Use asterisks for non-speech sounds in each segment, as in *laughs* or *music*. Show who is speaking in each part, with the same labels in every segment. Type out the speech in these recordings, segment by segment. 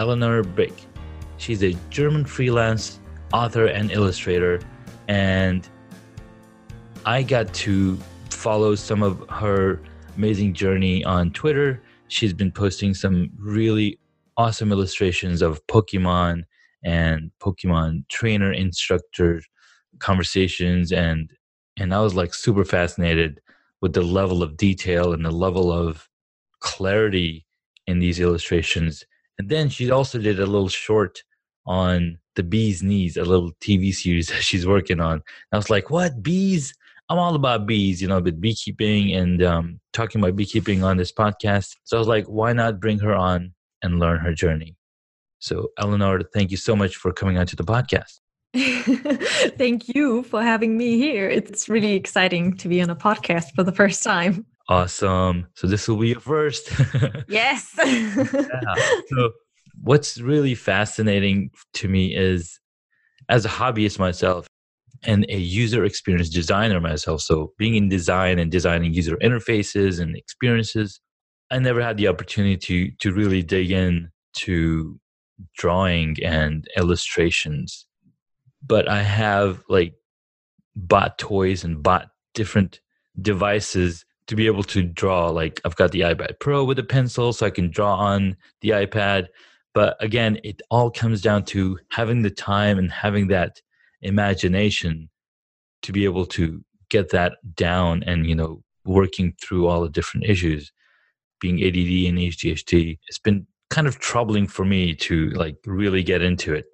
Speaker 1: Eleanor Brick. She's a German freelance author and illustrator, and I got to follow some of her amazing journey on Twitter. She's been posting some really awesome illustrations of Pokemon and Pokemon trainer instructor conversations and and I was like super fascinated with the level of detail and the level of clarity in these illustrations. And then she also did a little short on the bee's knees, a little TV series *laughs* that she's working on. And I was like, what bees? I'm all about bees, you know, but beekeeping and um, talking about beekeeping on this podcast. So I was like, why not bring her on and learn her journey? So, Eleanor, thank you so much for coming onto the podcast. *laughs*
Speaker 2: thank you for having me here. It's really exciting to be on a podcast for the first time.
Speaker 1: Awesome. So this will be your first. *laughs*
Speaker 2: yes. *laughs*
Speaker 1: yeah. So what's really fascinating to me is as a hobbyist myself and a user experience designer myself. So being in design and designing user interfaces and experiences, I never had the opportunity to to really dig in to drawing and illustrations. But I have like bought toys and bought different devices to be able to draw like i've got the ipad pro with a pencil so i can draw on the ipad. But again it all comes down to having the time and having that imagination to be able to get that down and you know working through all the different issues. Being add and adhd it's been kind of troubling for me to like really get into it.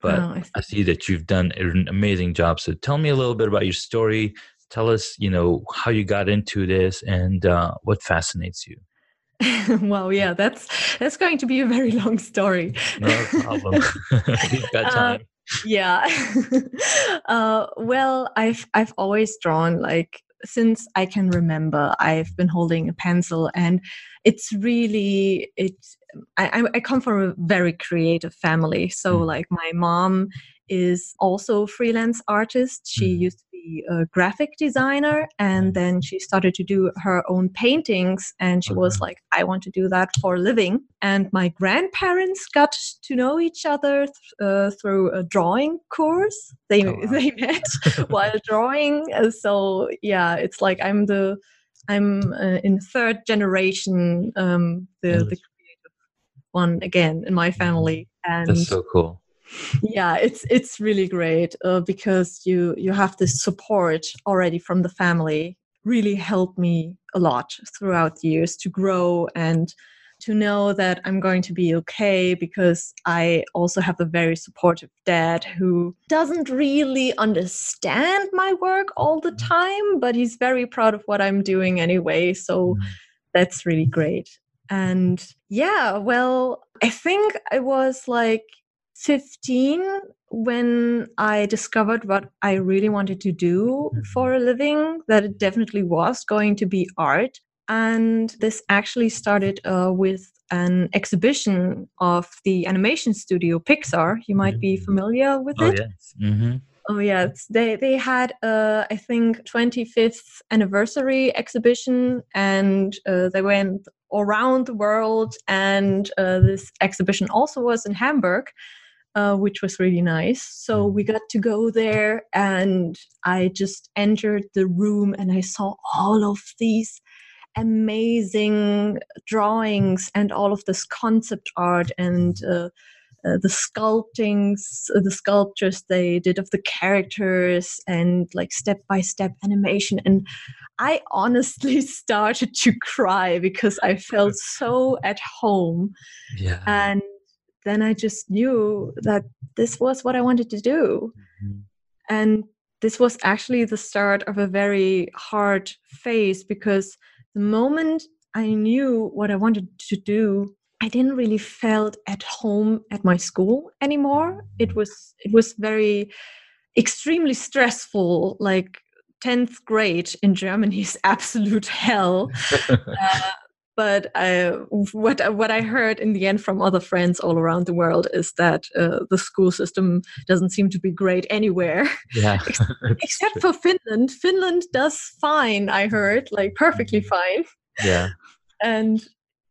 Speaker 1: But oh, I, see. I see that you've done an amazing job. So tell me a little bit about your story tell us you know how you got into this and uh, what fascinates you. *laughs*
Speaker 2: Well yeah that's that's going to be a very long story.
Speaker 1: No problem. *laughs* *laughs* Got uh, time.
Speaker 2: uh, yeah. Uh, well i've i've always drawn like since i can remember i've been holding a pencil and it's really it I, I come from a very creative family. So mm. like my mom is also a freelance artist. She mm. used to be a graphic designer and then she started to do her own paintings and she was like i want to do that for a living. And my grandparents got to know each other th- uh, through a drawing course. They oh, *laughs* wow. they met *laughs* while drawing. Uh, so yeah it's like i'm the i'm uh, in third generation um, the, the creative one again in my family. And
Speaker 1: that's so cool
Speaker 2: yeah it's it's really great uh, because you you have this support already from the family really helped me a lot throughout the years to grow and to know that I'm going to be okay because I also have a very supportive dad who doesn't really understand my work all the time, but he's very proud of what I'm doing anyway. So mm. that's really great. And yeah, well, I think I was like 15 when I discovered what I really wanted to do mm-hmm. for a living, that it definitely was going to be art. And this actually started uh, with an exhibition of the animation studio Pixar. You might be mm-hmm. familiar with
Speaker 1: oh,
Speaker 2: it.
Speaker 1: Yes. Mm-hmm.
Speaker 2: Oh yes, they they had uh, I think 25th anniversary exhibition, and uh, they went around the world. And uh, this exhibition also was in Hamburg, uh, which was really nice. So we got to go there, and I just entered the room and I saw all of these amazing drawings and all of this concept art and uh, uh, the sculptings, uh, the sculptures they did of the characters and like step by step animation. And I honestly *laughs* started to cry because I felt *laughs* so at home.
Speaker 1: Yeah.
Speaker 2: And then I just knew that this was what I wanted to do. Mm-hmm. And this was actually the start of a very hard phase because the moment I knew what I wanted to do, I didn't really felt at home at my school anymore. It was it was very extremely stressful. Like 10th grade in Germany is *laughs* absolute hell. *laughs* uh, but I, what what I heard in the end from other friends all around the world is that uh, the school system doesn't seem to be great anywhere.
Speaker 1: Yeah, *laughs* *laughs*
Speaker 2: except for Finland. Finland does fine. I heard like perfectly
Speaker 1: mm-hmm.
Speaker 2: fine.
Speaker 1: Yeah,
Speaker 2: and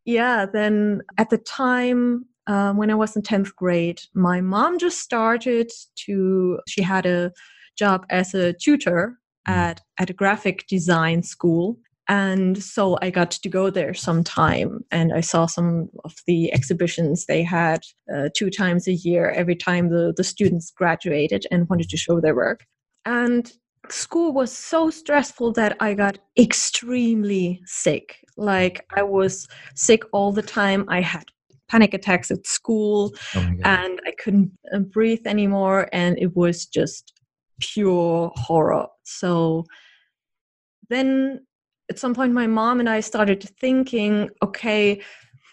Speaker 2: yeah, then at the time uh, when I was in tenth grade, my mom just started to. She had a job as a tutor mm. at at a graphic design school and so i got to go there sometime and i saw some of the exhibitions they had uh, two times a year every time the, the students graduated and wanted to show their work. And school was so stressful that i got extremely sick. Like i was sick all the time. I had panic attacks at school oh and i couldn't uh, breathe anymore and it was just pure horror. So then at some point my mom and i started thinking okay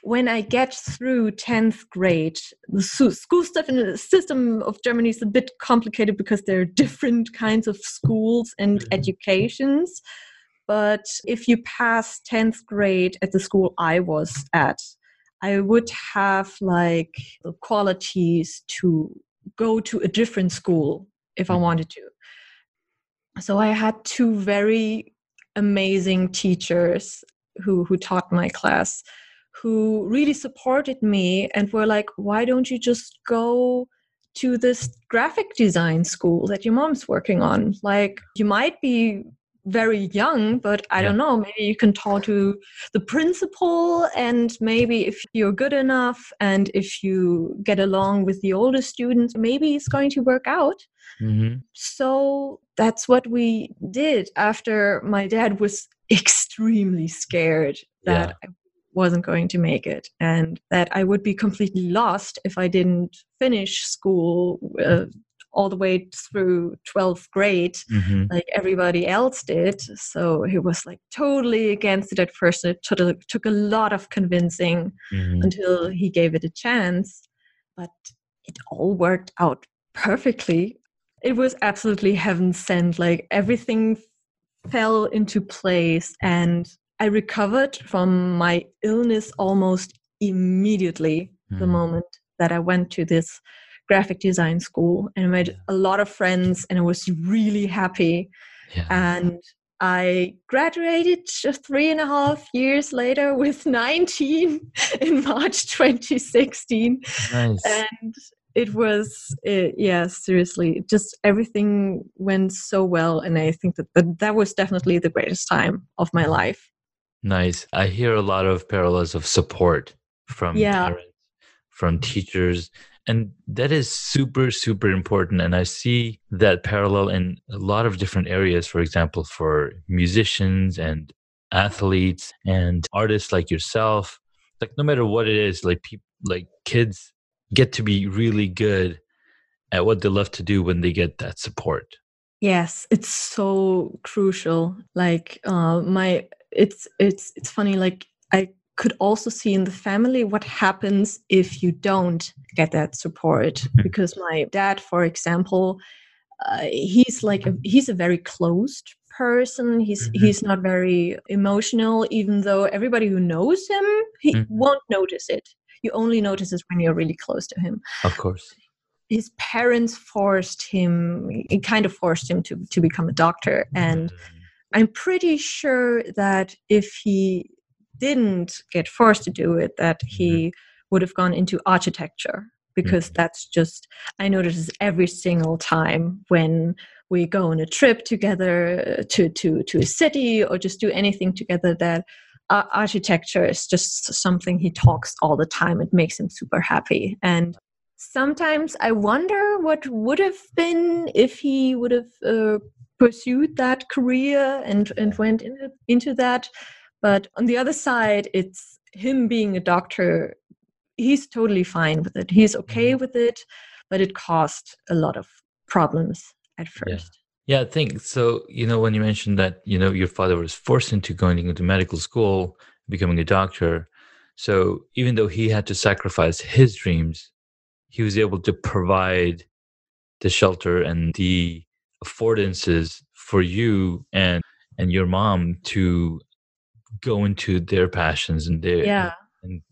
Speaker 2: when i get through 10th grade the school stuff in the system of germany is a bit complicated because there are different kinds of schools and mm-hmm. educations but if you pass 10th grade at the school i was at i would have like the qualities to go to a different school if i mm-hmm. wanted to so i had two very amazing teachers who who taught my class who really supported me and were like why don't you just go to this graphic design school that your mom's working on? Like you might be very young but i yeah. don't know maybe you can talk to the principal and maybe if you're good enough and if you get along with the older students maybe it's going to work out mm-hmm. so that's what we did after my dad was *laughs* extremely scared that yeah. I wasn't going to make it and that I would be completely lost if I didn't finish school uh, all the way through 12th grade mm-hmm. like everybody else did so he was like totally against it at first it took a, took a lot of convincing mm-hmm. until he gave it a chance but it all worked out perfectly it was absolutely heaven sent. Like everything fell into place and I recovered from my illness almost immediately mm. the moment that I went to this graphic design school and I made a lot of friends and I was really happy. Yeah. And I graduated three and a half years later with *laughs* 19 in March 2016. Nice. And it was it, yeah seriously just everything went so well and i think that, that that was definitely the greatest time of my life
Speaker 1: nice i hear a lot of parallels of support from yeah. parents from teachers and that is super super important. And i see that parallel in a lot of different areas for example for musicians and athletes and artists like yourself. Like no matter what it is like people like kids get to be really good at what they love to do when they get that support.
Speaker 2: Yes it's so crucial. Like uh, my it's it's it's funny like could also see in the family what happens if you don't get that support. Mm-hmm. because my dad for example uh, he's like a, he's a very closed person. He's mm-hmm. he's not very emotional even though everybody who knows him he mm-hmm. won't notice it. You only notice it when you're really close to him.
Speaker 1: Of course.
Speaker 2: His parents forced him it kind of forced him to to become a doctor. And i'm pretty sure that if he didn't get forced to do it that he mm-hmm. would have gone into architecture because mm-hmm. that's just i notice every single time when we go on a trip together to to to a city or just do anything together that uh, architecture is just something he talks all the time. It makes him super happy. And sometimes I wonder what would have been if he would have uh, pursued that career and, and went into, into that. But on the other side, it's him being a doctor. He's totally fine with it. He's okay mm-hmm. with it, but it caused a lot of problems at first.
Speaker 1: Yeah, I think so. You know, when you mentioned that, you know, your father was forced into going into medical school, becoming a doctor, So even though he had to sacrifice his dreams, he was able to provide the shelter and the affordances for you and and your mom to go into their passions and their
Speaker 2: yeah
Speaker 1: and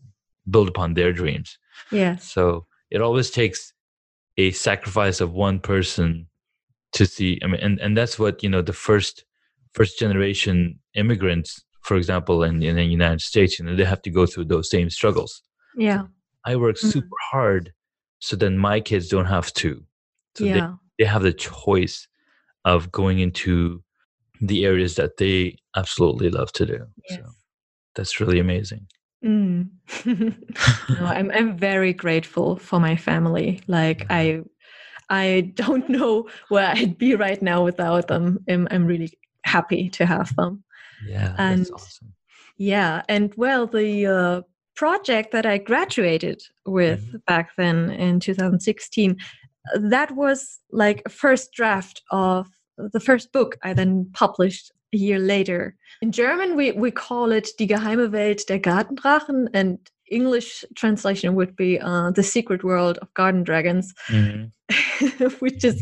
Speaker 1: build upon their dreams.
Speaker 2: Yeah.
Speaker 1: So it always takes a sacrifice of one person to see. I mean, and, and that's what you know the first first generation immigrants, for example, in, in the United States, you know, they have to go through those same struggles.
Speaker 2: yeah
Speaker 1: I work
Speaker 2: Mhm.
Speaker 1: super hard so then my kids don't have to. So they,
Speaker 2: yeah
Speaker 1: they have the choice of going into the areas that they absolutely love to do.
Speaker 2: Yes.
Speaker 1: So that's really amazing.
Speaker 2: Mm. *laughs* no, *laughs* I'm I'm very grateful for my family. Like I I don't know where I'd be right now without them. I'm I'm really happy to have them.
Speaker 1: Yeah,
Speaker 2: And-
Speaker 1: that's awesome.
Speaker 2: Yeah, and well, the uh, project that I graduated with back then in 2016, uh, that was like a first draft of the first book I then published a year later. In German, we, we call it Die geheime Welt der Gartendrachen, and English translation would be uh, The Secret World of Garden Dragons
Speaker 1: Mhm. *laughs*
Speaker 2: which is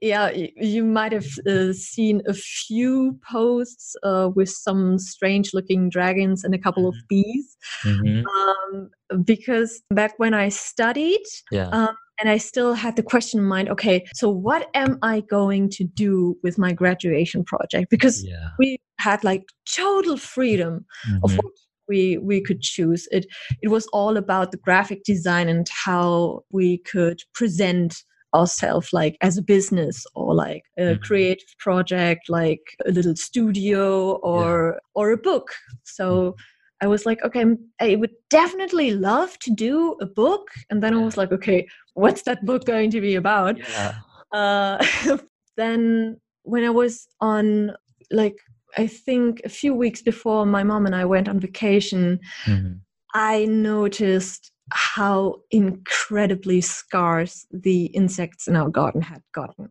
Speaker 2: yeah you might have uh, seen a few posts uh, with some strange looking dragons and a couple of bees
Speaker 1: Mhm.
Speaker 2: um, because back when i studied
Speaker 1: Yeah.
Speaker 2: um, and i still had the question in mind okay so what am i going to do with my graduation project because
Speaker 1: yeah.
Speaker 2: we had like total freedom of
Speaker 1: Mhm.
Speaker 2: what we we could choose it it was all about the graphic design and how we could present ourselves like as a business or like a
Speaker 1: Mhm.
Speaker 2: creative project like a little studio or or a book so
Speaker 1: Mm-hmm.
Speaker 2: I was like okay I'm- would definitely love to do a book and then i was like okay what's that book going to be about
Speaker 1: Yeah.
Speaker 2: uh, *laughs* then when I was on like I think a few weeks before my mom and I went on vacation,
Speaker 1: Mhm.
Speaker 2: I noticed how incredibly scarce the insects in our garden had gotten.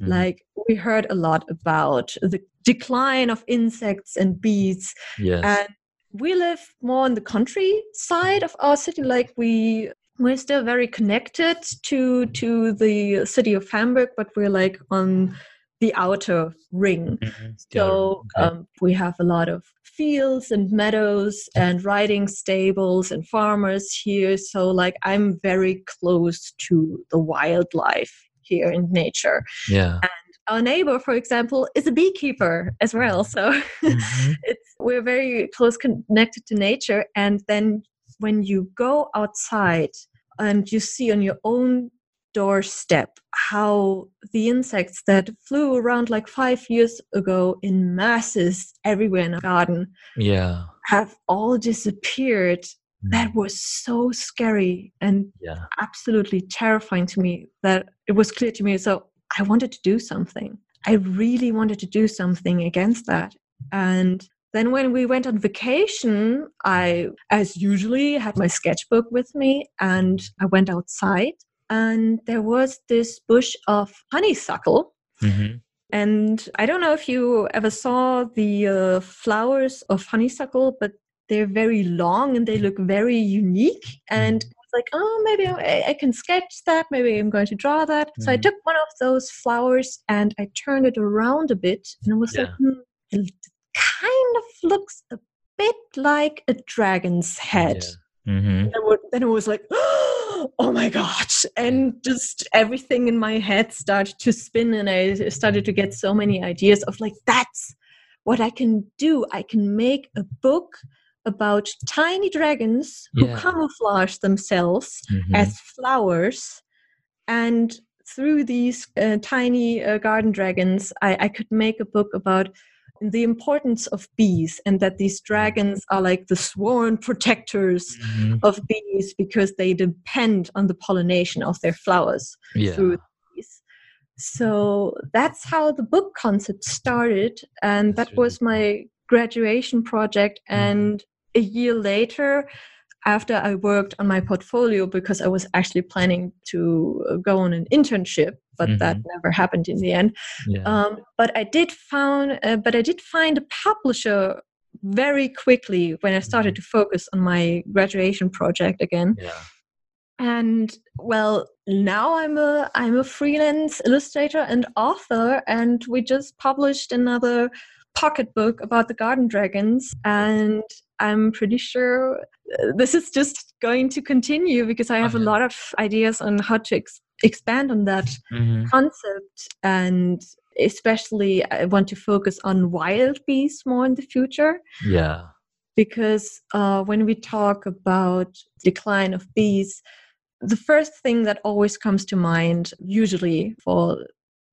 Speaker 1: Mhm.
Speaker 2: Like we heard a lot about the decline of insects and bees
Speaker 1: yes.
Speaker 2: and we live more on the countryside of our city like we we're still very connected to to the city of hamburg but we're like on the outer ring
Speaker 1: Mhm.
Speaker 2: so um, we have a lot of fields and meadows and riding stables and farmers here so like i'm very close to the wildlife here in nature
Speaker 1: yeah.
Speaker 2: Our neighbor for example is a beekeeper as well so
Speaker 1: Mhm. *laughs*
Speaker 2: it's we're very close connected to nature and then when you go outside and you see on your own doorstep how the insects that flew around like five years ago in masses everywhere in a garden
Speaker 1: Yeah.
Speaker 2: have all disappeared that
Speaker 1: Mhm.
Speaker 2: was so scary and
Speaker 1: Yeah.
Speaker 2: absolutely terrifying to me that it was clear to me. So I wanted to do something. I really wanted to do something against that. And then when we went on vacation, I, as usually, had my sketchbook with me and I went outside. And there was this bush of honeysuckle.
Speaker 1: Mhm.
Speaker 2: And I don't know if you ever saw the uh, flowers of honeysuckle, but they're very long and they look very unique. And like, oh, maybe I, I can sketch that. Maybe I'm going to draw that. So I
Speaker 1: Mhm.
Speaker 2: took one of those flowers and I turned it around a bit. And I was like, hmm, it kind of looks a bit like a dragon's head.
Speaker 1: Yeah. Mhm.
Speaker 2: And then it was like, *gasps* oh my gosh. And just everything in my head started to spin, and I started to get so many ideas of like, that's what I can do. I can make a book about tiny dragons who camouflage themselves
Speaker 1: Mhm.
Speaker 2: as flowers. And through these uh, tiny uh, garden dragons, I, I could make a book about the importance of bees and that these dragons are like the sworn protectors
Speaker 1: Mhm.
Speaker 2: of bees because they depend on the pollination of their flowers
Speaker 1: Yeah.
Speaker 2: through bees. So that's how the book concept started, and
Speaker 1: That's
Speaker 2: that
Speaker 1: really
Speaker 2: was my graduation project.
Speaker 1: Mhm.
Speaker 2: And a year later, after I worked on my portfolio, because I was actually planning to uh, go on an internship, but that
Speaker 1: Mhm.
Speaker 2: never happened in the end.
Speaker 1: Yeah.
Speaker 2: Um, but I did found, uh, but I did find a publisher very quickly when I started
Speaker 1: Mm-hmm.
Speaker 2: to focus on my graduation project again.
Speaker 1: Yeah.
Speaker 2: And well, now I'm a I'm a freelance illustrator and author, and we just published another pocket book about the garden dragons, and I'm pretty sure uh, this is just going to continue because I have a lot of ideas on how to ex- expand on that
Speaker 1: hmm
Speaker 2: concept. And especially i want to focus on wild bees more in the future.
Speaker 1: Yeah.
Speaker 2: because uh, when we talk about decline of bees the first thing that always comes to mind usually for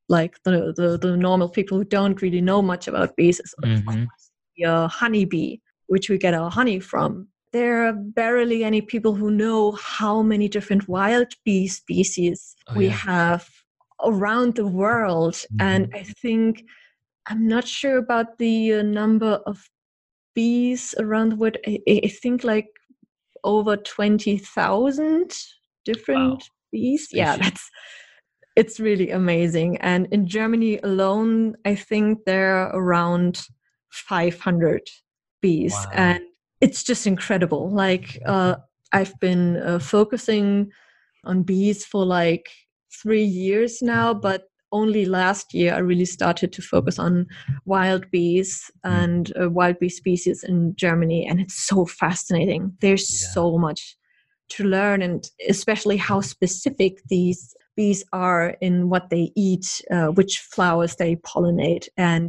Speaker 2: like the, the, the normal people who don't really know much about bees is of
Speaker 1: Mhm.
Speaker 2: course the uh, honeybee which we get our honey from. There are barely any people who know how many different wild bee species
Speaker 1: Oh,
Speaker 2: we
Speaker 1: yeah.
Speaker 2: have around the world. And
Speaker 1: Mhm.
Speaker 2: i think i'm not sure about the uh, number of bees around the world. I, I think like over 20000 different bees. Yeah that's it's really amazing. And in germany alone i think there are around 500 bees
Speaker 1: Wow.
Speaker 2: and it's just incredible. Like uh, i've been uh, focusing on bees for like three years now but only last year i really started to focus on wild bees and uh, wild bee species in germany and it's so fascinating. There's
Speaker 1: Yeah.
Speaker 2: so much to learn and especially how specific these bees are in what they eat uh, which flowers they pollinate and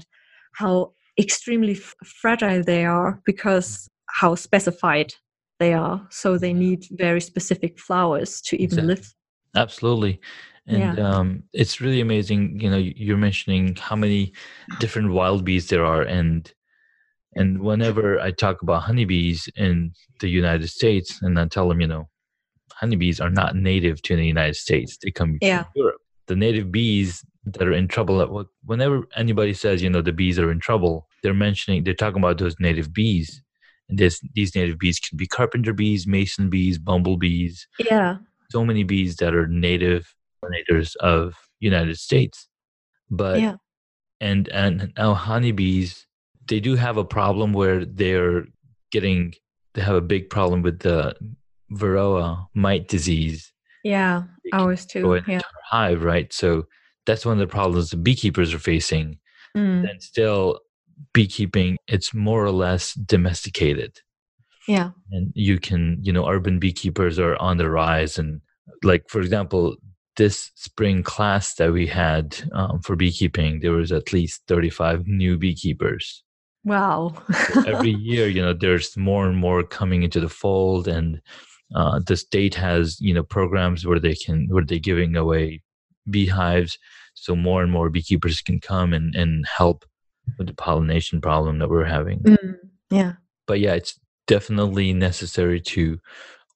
Speaker 2: how extremely f- fragile they are because how specified they are so they need very specific flowers to even
Speaker 1: Exactly.
Speaker 2: live
Speaker 1: Absolutely. And um, it's really amazing. You know, you're mentioning how many different wild bees there are, and and whenever I talk about honeybees in the United States, and I tell them, you know, honeybees are not native to the United States; they come
Speaker 2: Yeah.
Speaker 1: from Europe. The native bees that are in trouble. Whenever anybody says, you know, the bees are in trouble, they're mentioning, they're talking about those native bees. And this, these native bees can be carpenter bees, mason bees, bumblebees,
Speaker 2: yeah
Speaker 1: so many bees that are native pollinators of United States. But
Speaker 2: yeah
Speaker 1: and and now honeybees, they do have a problem where they're getting they have a big problem with the varroa mite disease.
Speaker 2: yeah ours too yeah
Speaker 1: hive, right? So that's one of the problems the beekeepers are facing.
Speaker 2: Mm,
Speaker 1: And still beekeeping, it's more or less domesticated.
Speaker 2: yeah.
Speaker 1: And you can you know urban beekeepers are on the rise. And like for example this spring class that we had um, for beekeeping there was at least 35 new beekeepers.
Speaker 2: Wow.
Speaker 1: Every *laughs* year you know there's more and more coming into the fold. And uh, the state has you know programs where they can where they're giving away beehives so more and more beekeepers can come and, and help with the pollination problem that we're having
Speaker 2: Mm, yeah
Speaker 1: but yeah, it's definitely necessary to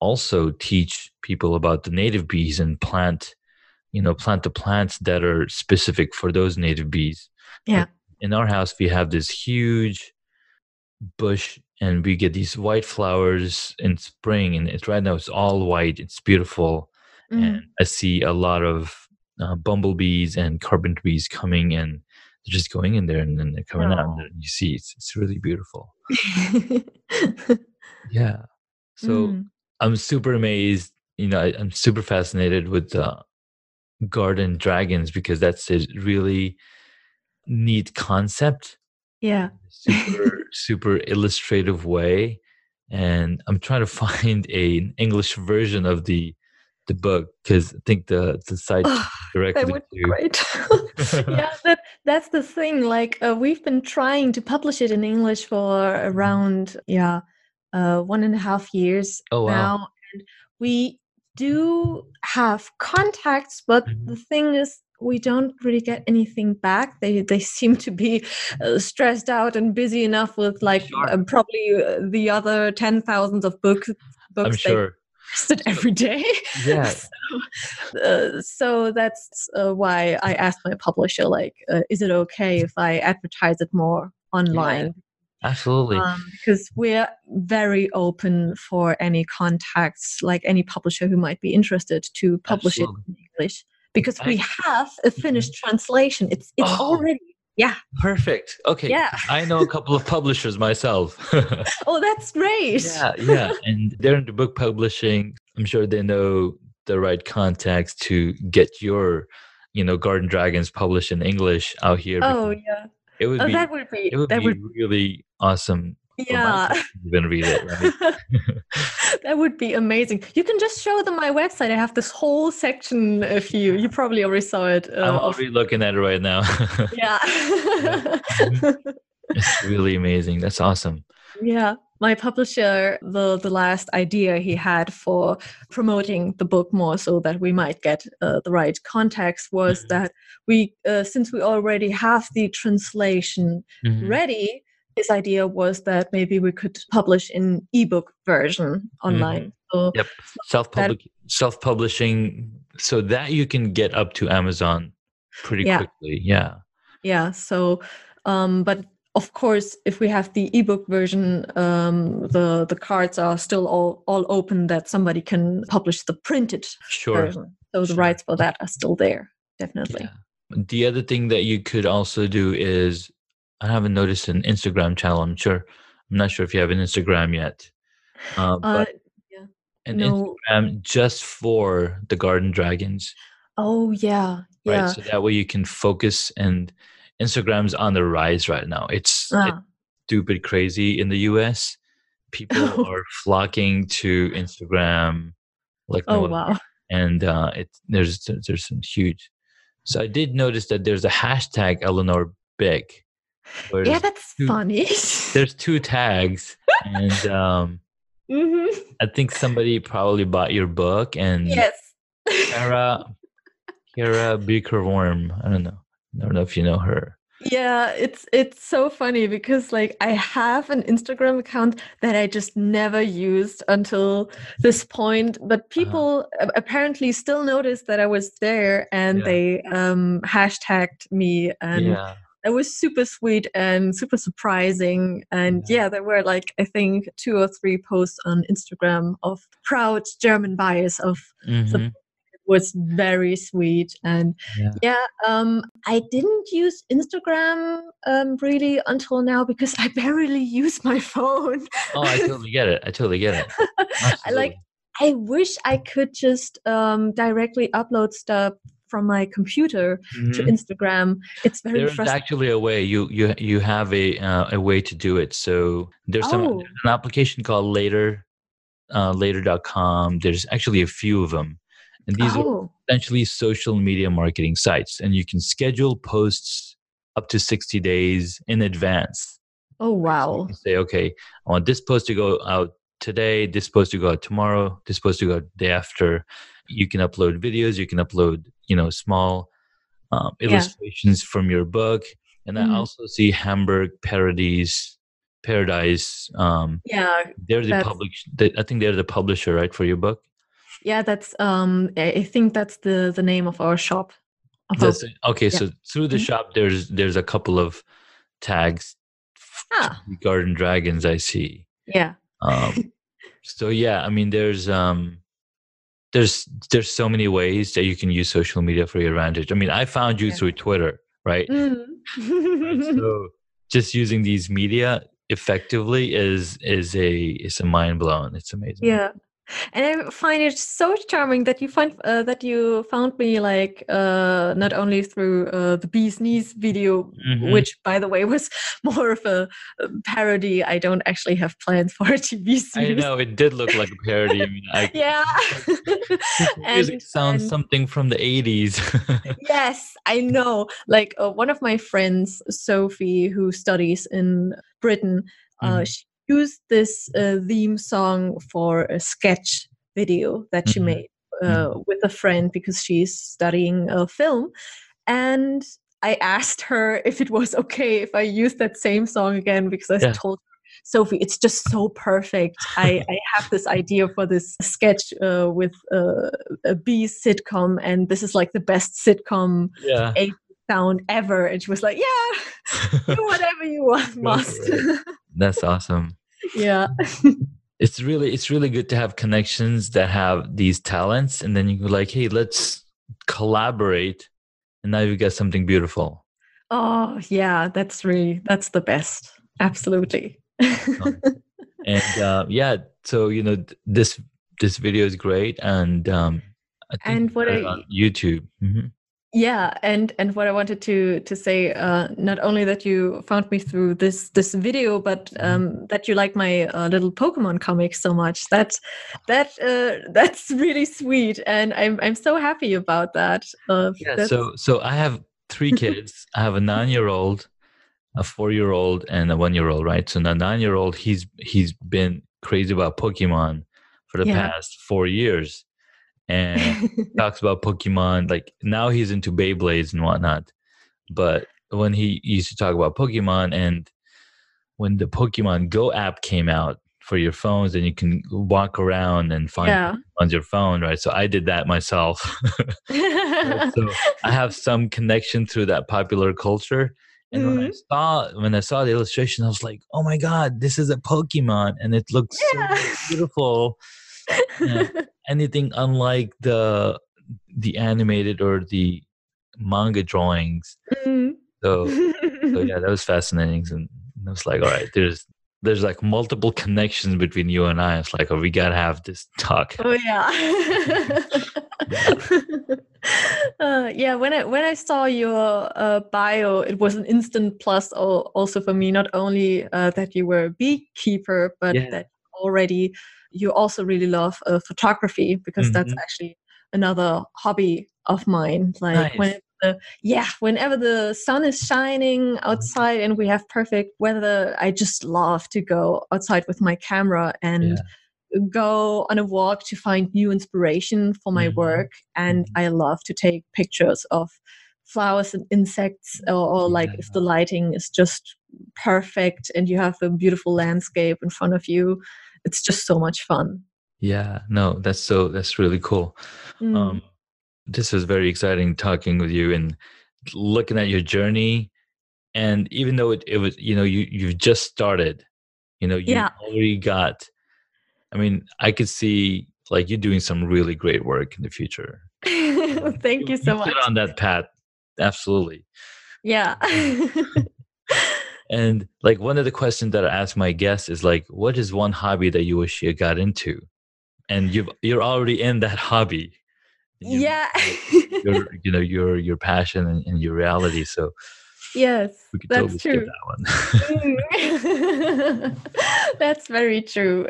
Speaker 1: also teach people about the native bees and plant, you know, plant the plants that are specific for those native bees.
Speaker 2: Yeah.
Speaker 1: In our house, we have this huge bush and we get these white flowers in spring and it's right now it's all white it's beautiful
Speaker 2: Mm.
Speaker 1: and i see a lot of uh, bumblebees and carpenter bees coming and they're just going in there and then they're coming out and you see it's, it's really beautiful *laughs* yeah. So
Speaker 2: Mm.
Speaker 1: I'm super amazed. You know, I, I'm super fascinated with the garden dragons because that's a really neat concept,
Speaker 2: yeah
Speaker 1: super *laughs* super illustrative way. And I'm trying to *laughs* find a, an English version of the the book because I think the the site
Speaker 2: Oh,
Speaker 1: directly
Speaker 2: that would be great *laughs* *laughs* yeah that that's the thing like uh, we've been trying to publish it in english for around yeah uh, one and a half years
Speaker 1: Oh, wow.
Speaker 2: now and we do have contacts but
Speaker 1: Mhm.
Speaker 2: the thing is we don't really get anything back they they *laughs* seem to be uh, stressed out and busy enough with like
Speaker 1: Sure.
Speaker 2: uh, probably uh, the other 10,000s of books books
Speaker 1: I'm
Speaker 2: they
Speaker 1: sure.
Speaker 2: Posted *laughs* every day
Speaker 1: Yeah. *laughs*
Speaker 2: so, uh, so that's uh, why I asked my publisher, like, uh, is it okay if I advertise it more online?
Speaker 1: Absolutely.
Speaker 2: Um, because we're very open for any contacts, like any publisher who might be interested to publish
Speaker 1: Absolutely.
Speaker 2: it in English. Because we have a finished translation. It's it's
Speaker 1: Oh.
Speaker 2: already Yeah.
Speaker 1: Perfect. Okay.
Speaker 2: Yeah. *laughs*
Speaker 1: I know a couple of publishers myself. *laughs*
Speaker 2: oh, that's great.
Speaker 1: yeah, yeah. And they're into book publishing. I'm sure they know the right contacts to get your, you know, Garden Dragons published in English out here.
Speaker 2: Oh yeah.
Speaker 1: It would
Speaker 2: Oh,
Speaker 1: be
Speaker 2: that would be
Speaker 1: it would be
Speaker 2: would
Speaker 1: really awesome.
Speaker 2: Yeah.
Speaker 1: Even *laughs* read it, right? *laughs*
Speaker 2: that would be amazing. You can just show them my website. I have this whole section. If you you probably already saw it. Uh,
Speaker 1: I'm
Speaker 2: of-
Speaker 1: already looking at it right now. *laughs*
Speaker 2: yeah.
Speaker 1: it's really amazing. That's awesome.
Speaker 2: yeah. My publisher, the the last idea he had for promoting the book more, so that we might get uh, the right context, was
Speaker 1: Mhm.
Speaker 2: that we, uh, since we already have the translation
Speaker 1: Mhm.
Speaker 2: ready, his idea was that maybe we could publish in ebook version online. So
Speaker 1: Yep. Self self publishing so that you can get up to Amazon pretty
Speaker 2: Yeah.
Speaker 1: quickly. Yeah.
Speaker 2: yeah so um but of course if we have the ebook version um the the cards are still all all open that somebody can publish the printed
Speaker 1: Sure.
Speaker 2: version so the rights for that are still there definitely
Speaker 1: Yeah. The other thing that you could also do is I haven't noticed an Instagram channel. I'm sure I'm not sure if you have an Instagram yet. Uh,
Speaker 2: uh
Speaker 1: but an
Speaker 2: no
Speaker 1: Instagram just for the garden dragons.
Speaker 2: oh yeah yeah
Speaker 1: Right. So that way you can focus and Instagram's on the rise right now. It's, it's
Speaker 2: Ah,
Speaker 1: stupid crazy in the US. People *laughs* are flocking to Instagram like
Speaker 2: oh wow
Speaker 1: and uh, it there's there's some huge. So I did notice that there's a hashtag Eleanor Big.
Speaker 2: Yeah that's
Speaker 1: two-
Speaker 2: funny
Speaker 1: there's two tags, and *laughs* um,
Speaker 2: hmm
Speaker 1: I think somebody probably bought your book and
Speaker 2: yes
Speaker 1: Kara Kara Beakerworm. I don't know. I don't know if you know her.
Speaker 2: Yeah, it's it's so funny because like I have an Instagram account that I just never used until *laughs* this point, but people a- apparently still noticed that I was there and
Speaker 1: Yeah.
Speaker 2: they um hashtagged me and
Speaker 1: yeah.
Speaker 2: It was super sweet and super surprising and
Speaker 1: Yeah.
Speaker 2: yeah there were like I think two or three posts on Instagram of proud German bias of
Speaker 1: Mhm.
Speaker 2: was very sweet and
Speaker 1: Yeah.
Speaker 2: yeah, um i didn't use instagram um really until now because i barely use my phone
Speaker 1: Oh, I totally get it. I totally get it. *laughs*
Speaker 2: i like i wish i could just um directly upload stuff from my computer to
Speaker 1: Mhm.
Speaker 2: instagram it's very
Speaker 1: There's
Speaker 2: frustrating
Speaker 1: actually a way you you you have a uh, a way to do it. So there's some
Speaker 2: Oh.
Speaker 1: there's an application called Later, uh, Later.com. There's actually a few of them, and these are
Speaker 2: oh
Speaker 1: essentially social media marketing sites, and you can schedule posts up to 60 days in advance.
Speaker 2: oh
Speaker 1: So
Speaker 2: wow
Speaker 1: can say, okay, I want this post to go out today, this post to go out tomorrow, this post to go out day after. You can upload videos, you can upload, you know, small um,
Speaker 2: Yeah.
Speaker 1: illustrations from your book. And
Speaker 2: Mhm.
Speaker 1: I also see Hamburg Parodies, Paradise. Um,
Speaker 2: yeah
Speaker 1: they're the public. They, I think they're the publisher, right, for your book.
Speaker 2: yeah that's um i think that's the the name of our shop of our-
Speaker 1: okay.
Speaker 2: Yeah.
Speaker 1: So through the
Speaker 2: Mhm.
Speaker 1: shop, there's there's a couple of tags.
Speaker 2: Ah.
Speaker 1: Garden Dragons, I see.
Speaker 2: yeah
Speaker 1: um, *laughs* so yeah i mean there's um there's there's so many ways that you can use social media for your advantage i mean i found you
Speaker 2: Yeah.
Speaker 1: through twitter right
Speaker 2: Mm.
Speaker 1: Right? so *laughs* just using these media effectively is is a is a mind blown it's amazing
Speaker 2: yeah and i find it so charming that you find uh, that you found me like uh not only through uh, the bee's knees video
Speaker 1: Mhm.
Speaker 2: which by the way *laughs* was more of a, parody i don't actually have plans for a tv *laughs* series.
Speaker 1: i know it did look like a parody i mean I, *laughs*
Speaker 2: yeah
Speaker 1: music sounds
Speaker 2: and-
Speaker 1: something from the 80s
Speaker 2: yes i know like uh, one of my friends sophie who studies in britain uh,
Speaker 1: Mhm.
Speaker 2: she used this uh, theme song for a sketch video that she
Speaker 1: Mhm.
Speaker 2: made uh, with a friend because she's studying uh, film and i asked her *laughs* if it was okay if i used that same song again because i
Speaker 1: Yeah.
Speaker 2: told her Sophie, it's just so perfect. I, I have this idea for this sketch uh, with uh, a B sitcom, and this is like the best sitcom
Speaker 1: yeah
Speaker 2: sound ever. And she was like, "Yeah, *laughs* do whatever you want, *laughs* must."
Speaker 1: that's awesome
Speaker 2: yeah,
Speaker 1: it's really it's really good to have connections that have these talents and then you go like hey let's collaborate and now you get something beautiful
Speaker 2: Oh yeah, that's really that's the best. Absolutely. *laughs*
Speaker 1: and uh, yeah, so you know this this video is great, and um, I think
Speaker 2: And what I-
Speaker 1: on YouTube. hmm
Speaker 2: yeah and and what i wanted to to say uh not only that you found me through this this video but
Speaker 1: Mm-hmm.
Speaker 2: um that you like my uh, little pokemon comics so much that that uh *laughs* that's really sweet and i'm i'm so happy about that uh
Speaker 1: Yeah.
Speaker 2: that's-
Speaker 1: So so I have three *laughs* kids. I have a nine year old, a four year old, and a one year old. Right. So the nine year old, he's he's been crazy about Pokemon for the
Speaker 2: Yeah.
Speaker 1: past four years, and *laughs* talks about Pokemon. Like now he's into Beyblades and whatnot. But when he used to talk about Pokemon and when the Pokemon Go app came out for your phones and you can walk around and find
Speaker 2: yeah
Speaker 1: on your phone, right? So I did that myself. *laughs* *laughs* So I have some connection through that popular culture. And when I
Speaker 2: Mhm.
Speaker 1: saw when I saw the illustration, I was like, "Oh my god, this is a Pokemon, and it looks
Speaker 2: Yeah.
Speaker 1: so beautiful." Anything unlike the the animated or the manga drawings.
Speaker 2: Mm.
Speaker 1: So, so *laughs* yeah, that was fascinating, and I was like, all right, there's there's like multiple connections between you and I. It's like, oh, we gotta have this talk.
Speaker 2: Oh *laughs* yeah. uh, yeah, when I when I saw your uh, bio, it was an instant plus also for me. Not only uh, that you were a beekeeper, but
Speaker 1: Yeah.
Speaker 2: that already you also really love uh, photography because that's
Speaker 1: Mhm.
Speaker 2: actually another hobby of mine. Like
Speaker 1: Nice.
Speaker 2: when the, yeah, whenever the sun is shining outside and we have perfect weather, I just love to go outside with my camera and go on a walk to find new inspiration for my
Speaker 1: Mhm.
Speaker 2: work. And
Speaker 1: Mhm.
Speaker 2: I love to take pictures of flowers and insects, or, or like if the lighting is just perfect and you have a beautiful landscape in front of you. It's just so much fun.
Speaker 1: Yeah, no, that's so that's really cool.
Speaker 2: Mm.
Speaker 1: Um, this was very exciting talking with you and looking at your journey. And even though it, it was, you know, you you've just started, you know, you
Speaker 2: Yeah.
Speaker 1: already got. I mean, I could see like you're doing some really great work in the future. *laughs*
Speaker 2: Thank you so much.
Speaker 1: On that path, absolutely.
Speaker 2: Yeah. *laughs*
Speaker 1: And like one of the questions that I ask my guests is like, what is one hobby that you wish you got into? And you've you're already in that hobby. You-
Speaker 2: yeah. *laughs*
Speaker 1: Your you know your your passion and, and your reality. So
Speaker 2: yes,
Speaker 1: we could
Speaker 2: that's
Speaker 1: totally
Speaker 2: true.
Speaker 1: that one.
Speaker 2: Mm. *laughs* That's very true.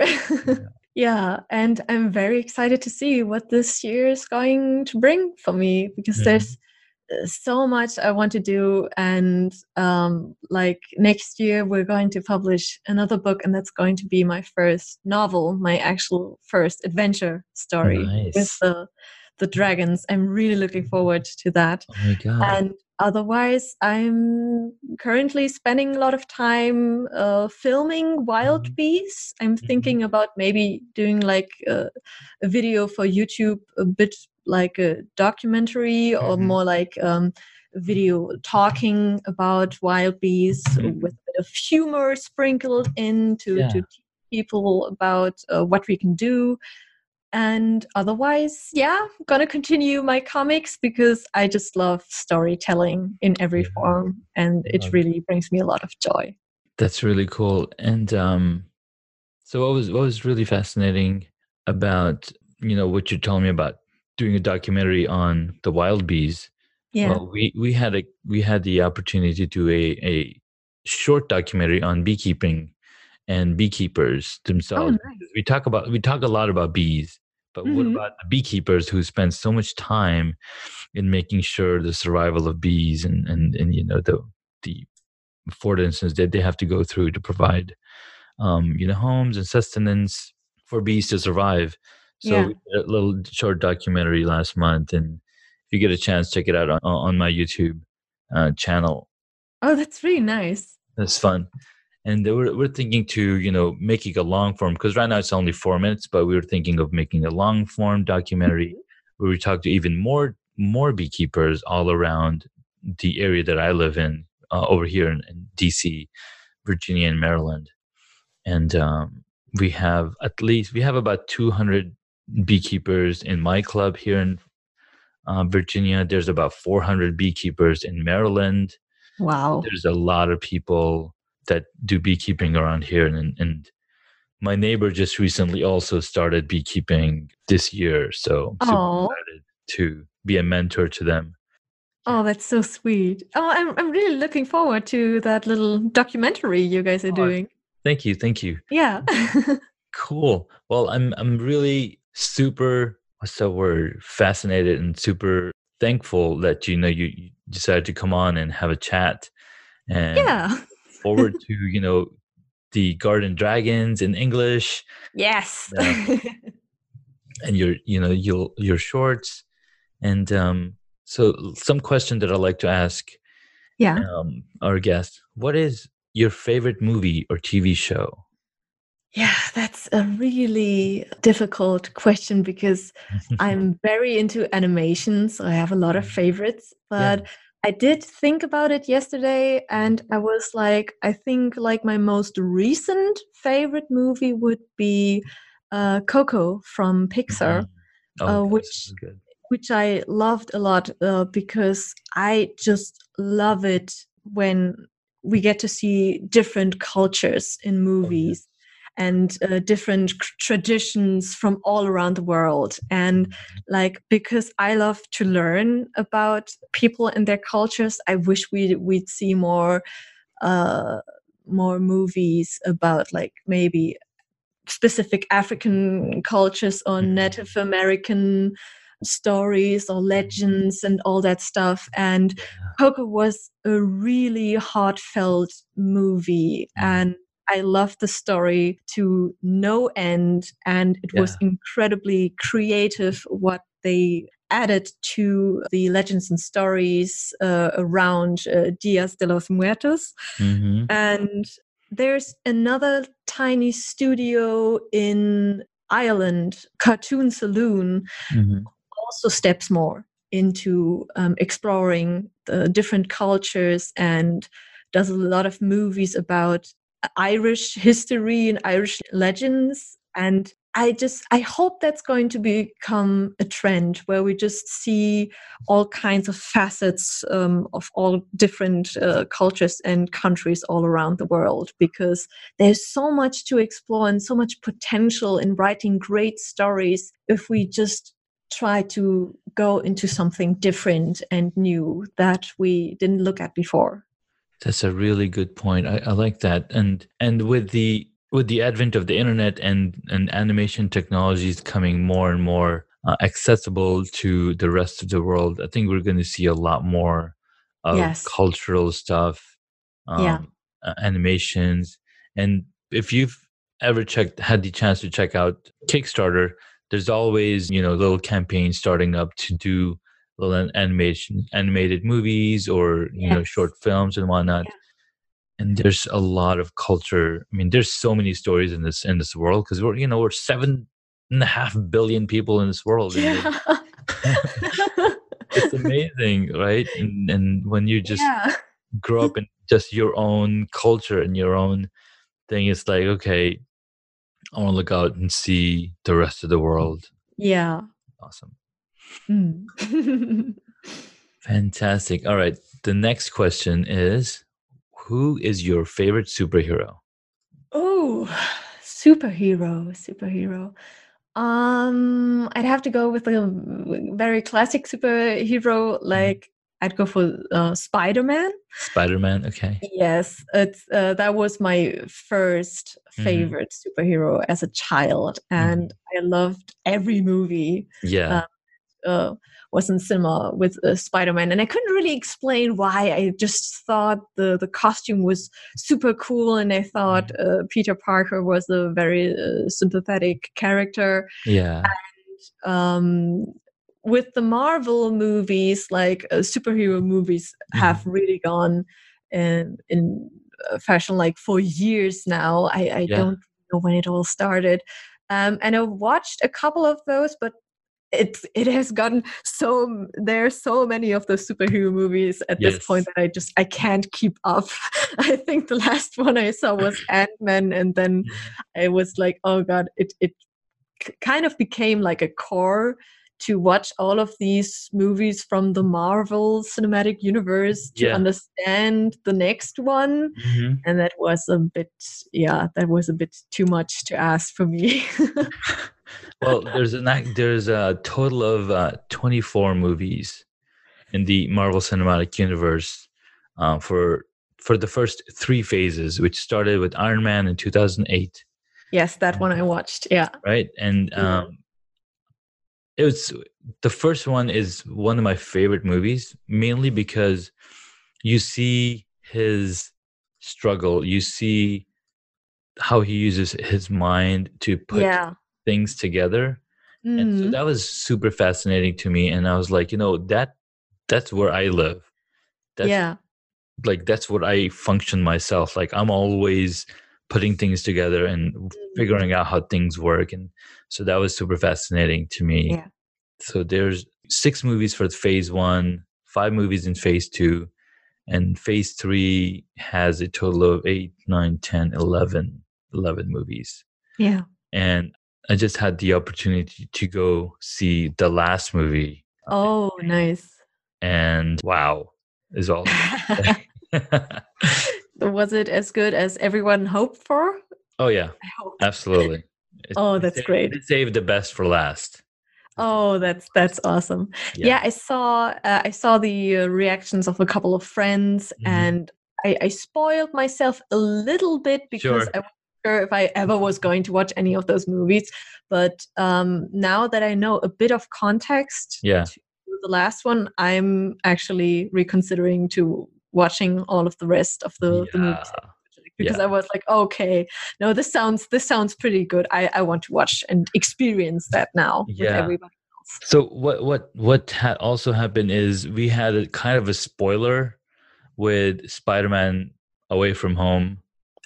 Speaker 2: *laughs* yeah, and I'm very excited to see what this year is going to bring for me because
Speaker 1: Mhm.
Speaker 2: there's so much I want to do. And um, like next year, we're going to publish another book, and that's going to be my first novel, my actual first adventure story with the the dragons. I'm really looking forward to that
Speaker 1: oh my god.
Speaker 2: and otherwise i'm currently spending a lot of time uh, filming wild
Speaker 1: Mhm.
Speaker 2: bees i'm
Speaker 1: Mhm.
Speaker 2: thinking about maybe doing like a, a video for youtube a bit like a documentary or
Speaker 1: Mhm.
Speaker 2: more like um, video talking about wild bees
Speaker 1: Mhm.
Speaker 2: with a bit of humor sprinkled in to,
Speaker 1: Yeah.
Speaker 2: to teach people about uh, what we can do and otherwise yeah i'm gonna continue my comics because i just love storytelling in every form and it really brings me a lot of joy
Speaker 1: That's really cool. And um, so what was what was really fascinating about you know what you're telling me about doing a documentary on the wild bees.
Speaker 2: yeah
Speaker 1: Well, we we had a we had the opportunity to do a a short documentary on beekeeping and beekeepers themselves.
Speaker 2: Oh, nice.
Speaker 1: We talk about we talk a lot about bees, but what
Speaker 2: Mhm.
Speaker 1: about the beekeepers who spend so much time in making sure the survival of bees and and and you know the the affordances that they have to go through to provide um, you know homes and sustenance for bees to survive. So
Speaker 2: Yeah.
Speaker 1: we did a little short documentary last month, and if you get a chance, check it out on, on my YouTube uh, channel.
Speaker 2: oh that's really nice
Speaker 1: That's fun. And they were, we're thinking to, you know, making a long form because right now it's only four minutes, but we were thinking of making a long form documentary where we talk to even more more beekeepers all around the area that I live in uh, over here in, in DC, Virginia, and Maryland. And um, we have at least we have about 200 beekeepers in my club here in uh, Virginia. There's about 400 beekeepers in Maryland
Speaker 2: Wow.
Speaker 1: There's a lot of people that do beekeeping around here, and and my neighbor just recently also started beekeeping this year, so I'm super excited to be a mentor to them.
Speaker 2: oh, that's so sweet. Oh, I'm I'm really looking forward to that little documentary you guys are
Speaker 1: Oh,
Speaker 2: doing.
Speaker 1: thank you, thank you.
Speaker 2: Yeah. *laughs*
Speaker 1: Cool. Well, I'm I'm really super what's the word? Fascinated and super thankful that you know you, you decided to come on and have a chat and
Speaker 2: yeah.
Speaker 1: Forward to, you know, the Garden Dragons in English
Speaker 2: Yes.
Speaker 1: Yeah. *laughs* and your you know your your shorts and um so some question that I like to ask
Speaker 2: yeah.
Speaker 1: um our guest, what is your favorite movie or TV show?
Speaker 2: Yeah, that's a really difficult question because *laughs* I'm very into animation, so I have a lot of favorites.
Speaker 1: Yeah.
Speaker 2: I did think about it yesterday, and I was like, I think like my most recent favorite movie would be uh, Coco from Pixar,
Speaker 1: Mhm. Oh,
Speaker 2: uh, which which I loved a lot uh, because I just love it when we get to see different cultures in
Speaker 1: Oh,
Speaker 2: movies and uh, different traditions from all around the world. And like because I love to learn about people and their cultures, I wish we we'd see more uh, more movies about like maybe specific African cultures or
Speaker 1: Mhm.
Speaker 2: Native American stories or legends and all that stuff. And. Coco was a really heartfelt movie.
Speaker 1: Mhm.
Speaker 2: And I loved the story to no end. And it was incredibly creative what they added to the legends and stories uh, around uh, Dias de los Muertos.
Speaker 1: Mhm.
Speaker 2: And there's another tiny studio in Ireland, Cartoon Saloon,
Speaker 1: Mhm.
Speaker 2: also steps more into um, exploring the different cultures and does a lot of movies about Irish history and Irish legends. And I just I hope that's going to become a trend where we just see all kinds of facets um, of all different uh, cultures and countries all around the world because there's so much to explore and so much potential in writing great stories if we just try to go into something different and new that we didn't look at before.
Speaker 1: That's a really good point. I, I like that. And and with the with the advent of the internet and and animation technologies coming more and more uh, accessible to the rest of the world, I think we're going to see a lot more of
Speaker 2: Yes.
Speaker 1: cultural stuff,
Speaker 2: Yeah.
Speaker 1: um, uh, animations. And if you've ever checked had the chance to check out Kickstarter, there's always you know little campaigns starting up to do little an- animation animated movies or you know short films and whatnot
Speaker 2: Yeah.
Speaker 1: and there's a lot of culture i mean there's so many stories in this in this world because we're you know we're seven and a half billion people in this world
Speaker 2: Yeah. *laughs*
Speaker 1: it's amazing right and and when you just
Speaker 2: yeah.
Speaker 1: grow up in just your own culture and your own thing it's like okay i want to look out and see the rest of the world
Speaker 2: Yeah.
Speaker 1: awesome
Speaker 2: Mm. *laughs*
Speaker 1: fantastic all right the next question is who is your favorite superhero
Speaker 2: oh, superhero, superhero. Um, I'd have to go with a very classic superhero. Like I'd go for uh, Spider-Man.
Speaker 1: spider-man okay
Speaker 2: Yes, it's uh, that was my 1st
Speaker 1: Mhm.
Speaker 2: favorite superhero as a child, and I loved every movie
Speaker 1: yeah
Speaker 2: uh, was in cinema with uh, Spider-Man, and I couldn't really explain why. I just thought the the costume was super cool, and I thought uh, Peter Parker was a very uh, sympathetic character.
Speaker 1: yeah And,
Speaker 2: Um, with the Marvel movies, like uh, superhero movies, have really gone in in fashion like for years now. I, I
Speaker 1: Yeah.
Speaker 2: don't know when it all started, um, and I watched a couple of those, but it's it has gotten so there are so many of those superhero movies at this point that I just I can't keep up. *laughs* I think the last one I saw was *laughs* Ant Man, and then mm. I was like, oh god, it it kind of became like a core to watch all of these movies from the Marvel Cinematic Universe to
Speaker 1: Yeah.
Speaker 2: understand the next one.
Speaker 1: Mhm.
Speaker 2: And that was a bit, yeah, that was a bit too much to ask for me. *laughs*
Speaker 1: well, there's an there's a total of uh, 24 movies in the Marvel Cinematic Universe uh, for for the first three phases, which started with Iron Man in 2008,
Speaker 2: yes, that one I watched. Yeah.
Speaker 1: right? And um, it was the first one is one of my favorite movies, mainly because you see his struggle, you see how he uses his mind to put
Speaker 2: yeah.
Speaker 1: things together and so
Speaker 2: Mhm.
Speaker 1: that was super fascinating to me and i was like you know that that's where i live that's
Speaker 2: yeah.
Speaker 1: like that's what i function myself like i'm always putting things together and figuring out how things work and so that was super fascinating to me
Speaker 2: Yeah.
Speaker 1: so there's six movies for phase one five movies in phase two and phase three has a total of 8 9 10 11 11 movies
Speaker 2: Yeah.
Speaker 1: and I just had the opportunity to go see the last movie,
Speaker 2: Oh, nice.
Speaker 1: and wow, is all. *laughs* *laughs*
Speaker 2: was it as good as everyone hoped for?
Speaker 1: oh yeah, absolutely. *laughs* It-
Speaker 2: Oh, that's
Speaker 1: saved-
Speaker 2: great.
Speaker 1: It saved the best for last.
Speaker 2: Oh, that's that's awesome. Yeah, I saw uh, I saw the uh, reactions of a couple of friends,
Speaker 1: Mhm.
Speaker 2: and I, I spoiled myself a little bit because
Speaker 1: Sure.
Speaker 2: I wasn't sure if I ever was going to watch any of those movies. But um, now that I know a bit of context
Speaker 1: Yeah.
Speaker 2: to the last one, I'm actually reconsidering to watching all of the rest of the, the movies because
Speaker 1: Yeah.
Speaker 2: I was like, okay, no, this sounds this sounds pretty good. I, I want to watch and experience that now with
Speaker 1: Yeah.
Speaker 2: everybody else.
Speaker 1: So what what what had also happened is we had a kind of a spoiler with Spider-Man Away from Home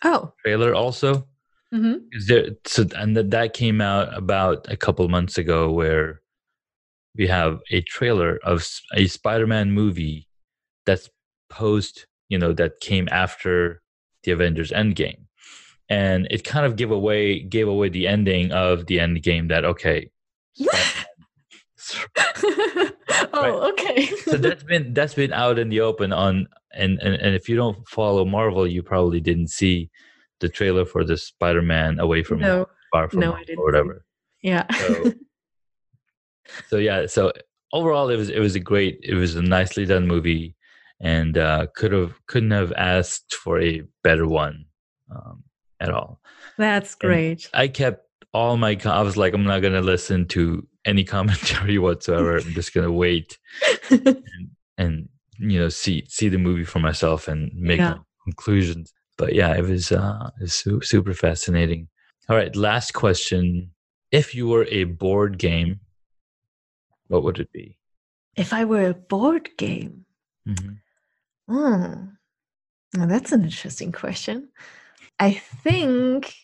Speaker 2: Oh,
Speaker 1: trailer also.
Speaker 2: hmm
Speaker 1: Is there so and that that came out about a couple months ago where we have a trailer of a Spider-Man movie that's post, you know, that came after the Avengers Endgame. And it kind of gave away gave away the ending of the Endgame that okay. *laughs* *laughs*
Speaker 2: Oh, okay.
Speaker 1: so that's been that's been out in the open on and, and and if you don't follow Marvel, you probably didn't see the trailer for the Spider-Man Away from
Speaker 2: no,
Speaker 1: Far from
Speaker 2: no, I didn't
Speaker 1: or whatever.
Speaker 2: yeah.
Speaker 1: So, *laughs* so yeah, so overall, it was it was a great, it was a nicely done movie, and uh, could have couldn't have asked for a better one um, at all.
Speaker 2: That's great.
Speaker 1: I kept all my, I was like, I'm not gonna listen to any *laughs* commentary whatsoever. I'm just gonna wait *laughs* and you know see see the movie for myself and make
Speaker 2: Yeah.
Speaker 1: my conclusions. But yeah, it was uh, it was su- super fascinating. All right, last question: If you were a board game, what would it be?
Speaker 2: if I were a board game,
Speaker 1: Mhm.
Speaker 2: Hmm, now that's an interesting question. I think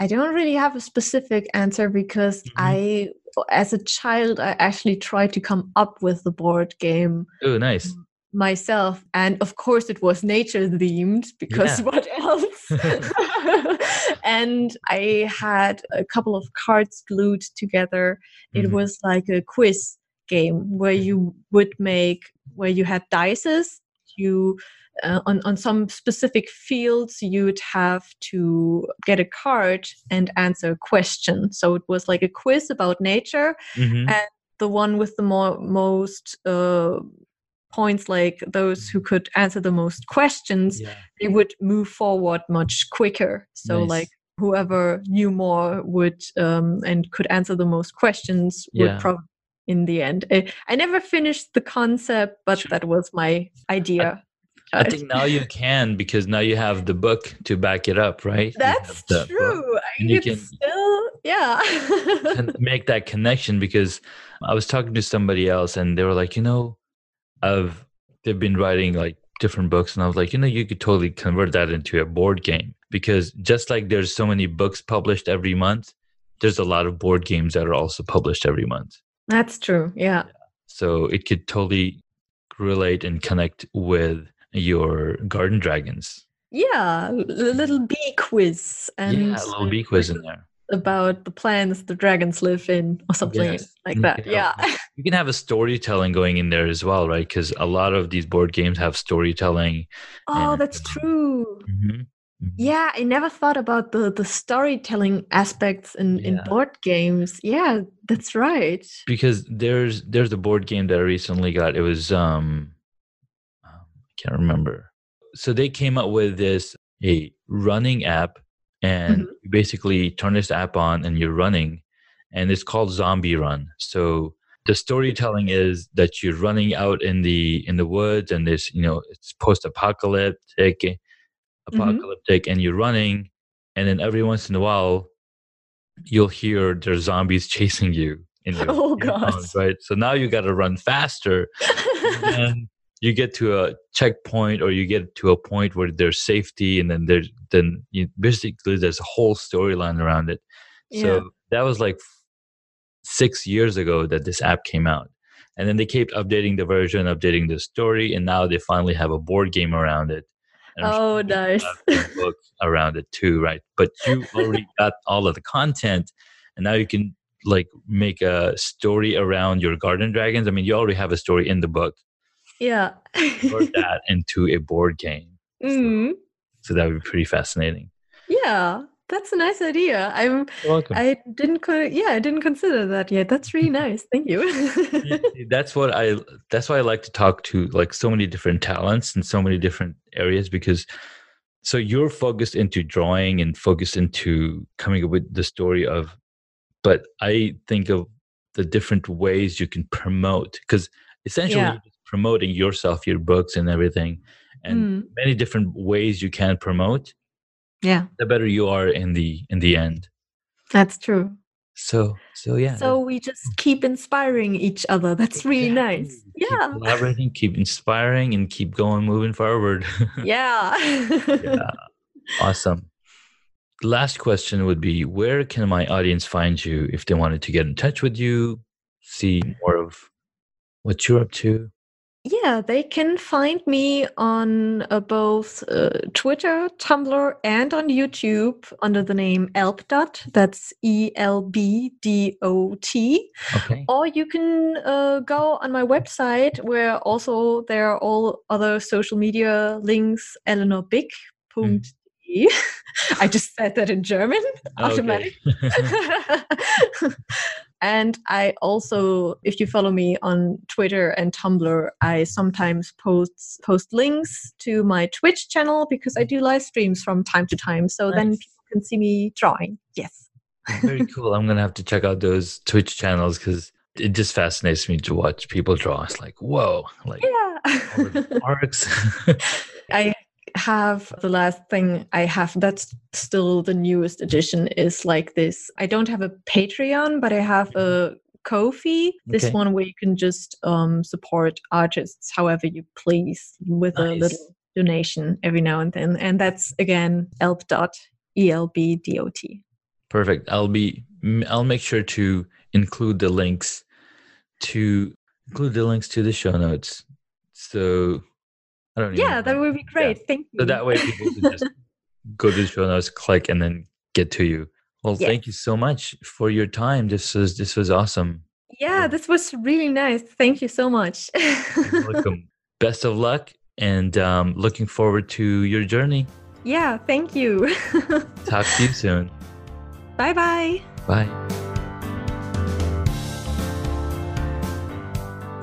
Speaker 2: I don't really have a specific answer because
Speaker 1: Mhm.
Speaker 2: I, as a child, I actually tried to come up with the board game
Speaker 1: Oh, nice.
Speaker 2: myself and of course it was nature themed because
Speaker 1: Yeah. *laughs*
Speaker 2: what else *laughs* *laughs* and i had a couple of cards glued together it
Speaker 1: Mhm.
Speaker 2: was like a quiz game where you would make where you had dices you uh, on, on some specific fields you'd have to get a card and answer a question so it was like a quiz about nature
Speaker 1: Mhm.
Speaker 2: and the one with the more most uh, points like those who could answer the most questions
Speaker 1: Yeah.
Speaker 2: they would move forward much quicker so
Speaker 1: Nice.
Speaker 2: like whoever knew more would um, and could answer the most questions would probably in the end I, I never finished the concept but
Speaker 1: Sure.
Speaker 2: that was my idea
Speaker 1: I *laughs* think now you can because now you have the book to back it up, right?
Speaker 2: That's true
Speaker 1: you
Speaker 2: can still yeah *laughs*
Speaker 1: make that connection because I was talking to somebody else and they were like, you know, I've they've been writing like different books and I was like, you know, you could totally convert that into a board game because just like there's so many books published every month, there's a lot of board games that are also published every month.
Speaker 2: That's true yeah
Speaker 1: So it could totally relate and connect with your garden dragons.
Speaker 2: Yeah, a little bee quiz and
Speaker 1: yeah, a little bee quiz in there.
Speaker 2: about the plants the dragons live in or something
Speaker 1: Yes.
Speaker 2: like that.
Speaker 1: can
Speaker 2: Yeah.
Speaker 1: you can have a storytelling going in there as well, right? Because a lot of these board games have storytelling.
Speaker 2: oh,
Speaker 1: And,
Speaker 2: that's
Speaker 1: um,
Speaker 2: true.
Speaker 1: Mhm. Mhm.
Speaker 2: Yeah, I never thought about the the storytelling aspects in in board games. Yeah, that's right.
Speaker 1: because there's there's a board game that I recently got. It was um, um, I can't remember. So they came up with this a running app, and
Speaker 2: Mhm.
Speaker 1: you basically turn this app on and you're running, and it's called Zombie Run. So the storytelling is that you're running out in the in the woods, and this you know it's post apocalyptic, Mm-hmm. apocalyptic, and you're running, and then every once in a while you'll hear there's zombies *laughs* chasing you in your
Speaker 2: Oh, God.
Speaker 1: right so now you got to run faster and *laughs* you get to a checkpoint or you get to a point where there's safety and then there's then you basically there's a whole storyline around it so
Speaker 2: Yeah.
Speaker 1: that was like six years ago that this app came out and then they kept updating the version updating the story and now they finally have a board game around it And I'm sure
Speaker 2: oh, nice. *laughs*
Speaker 1: book around it too, right? But you already got all of the content, and now you can like make a story around your garden dragons. I mean, you already have a story in the book.
Speaker 2: Yeah.
Speaker 1: Convert *laughs* that into a board game,
Speaker 2: Mm,
Speaker 1: so that would be pretty fascinating.
Speaker 2: yeah, that's a nice idea. I'm.
Speaker 1: You're welcome.
Speaker 2: I didn't. Co- yeah, I didn't consider that yet. That's really *laughs* nice. Thank you.
Speaker 1: that's what I. That's why I like to talk to like so many different talents and so many different areas because. So you're focused into drawing and focused into coming up with the story of, but I think of the different ways you can promote because essentially
Speaker 2: Yeah.
Speaker 1: you're just promoting yourself, your books and everything, and
Speaker 2: Mm,
Speaker 1: many different ways you can promote.
Speaker 2: Yeah,
Speaker 1: The better you are in the in the end.
Speaker 2: that's true.
Speaker 1: So so yeah.
Speaker 2: So we just keep inspiring each other. That's really nice.
Speaker 1: Exactly. Keep
Speaker 2: Yeah.
Speaker 1: collaborating, keep inspiring, and keep going, moving forward. *laughs*
Speaker 2: Yeah.
Speaker 1: yeah. Awesome. Last question would be Where can my audience find you if they wanted to get in touch with you, see more of what you're up to?
Speaker 2: Yeah, they can find me on uh, both uh, Twitter, Tumblr, and on YouTube under the name Elbdot. That's E L B D O T.
Speaker 1: Okay.
Speaker 2: Or you can uh, go on my website where also there are all other social media links, eleanorbick.de. *laughs* I just said that in German automatically. *laughs* *laughs*
Speaker 1: Okay.
Speaker 2: and I also, if you follow me on Twitter and Tumblr, I sometimes post post links to my Twitch channel because I do live streams from time to time. So then people can see me drawing. Yes.
Speaker 1: Very *laughs* cool. I'm going to have to check out those Twitch channels because it just fascinates me to watch people draw. It's like, whoa, like all the
Speaker 2: Yeah. *laughs*
Speaker 1: arcs. *laughs*
Speaker 2: Have the last thing I have that's still the newest edition is like this. I don't have a Patreon, but I have a Ko-fi, this
Speaker 1: Okay.
Speaker 2: one where you can just um, support artists however you please with a little donation every now and then. And that's again elb dot E L B D O T.
Speaker 1: Perfect. I'll be I'll make sure to include the links to include the links to the show notes. So I don't
Speaker 2: Yeah, that would be great. Thank you.
Speaker 1: So that way people can just *laughs* go to the show notes, click, and then get to you. Well, thank you so much for your time. This was this was awesome.
Speaker 2: yeah, this was really nice. Thank you so much.
Speaker 1: You're welcome. *laughs* Best of luck, and um, looking forward to your journey.
Speaker 2: yeah, thank you. *laughs*
Speaker 1: Talk to you soon.
Speaker 2: bye bye.
Speaker 1: Bye.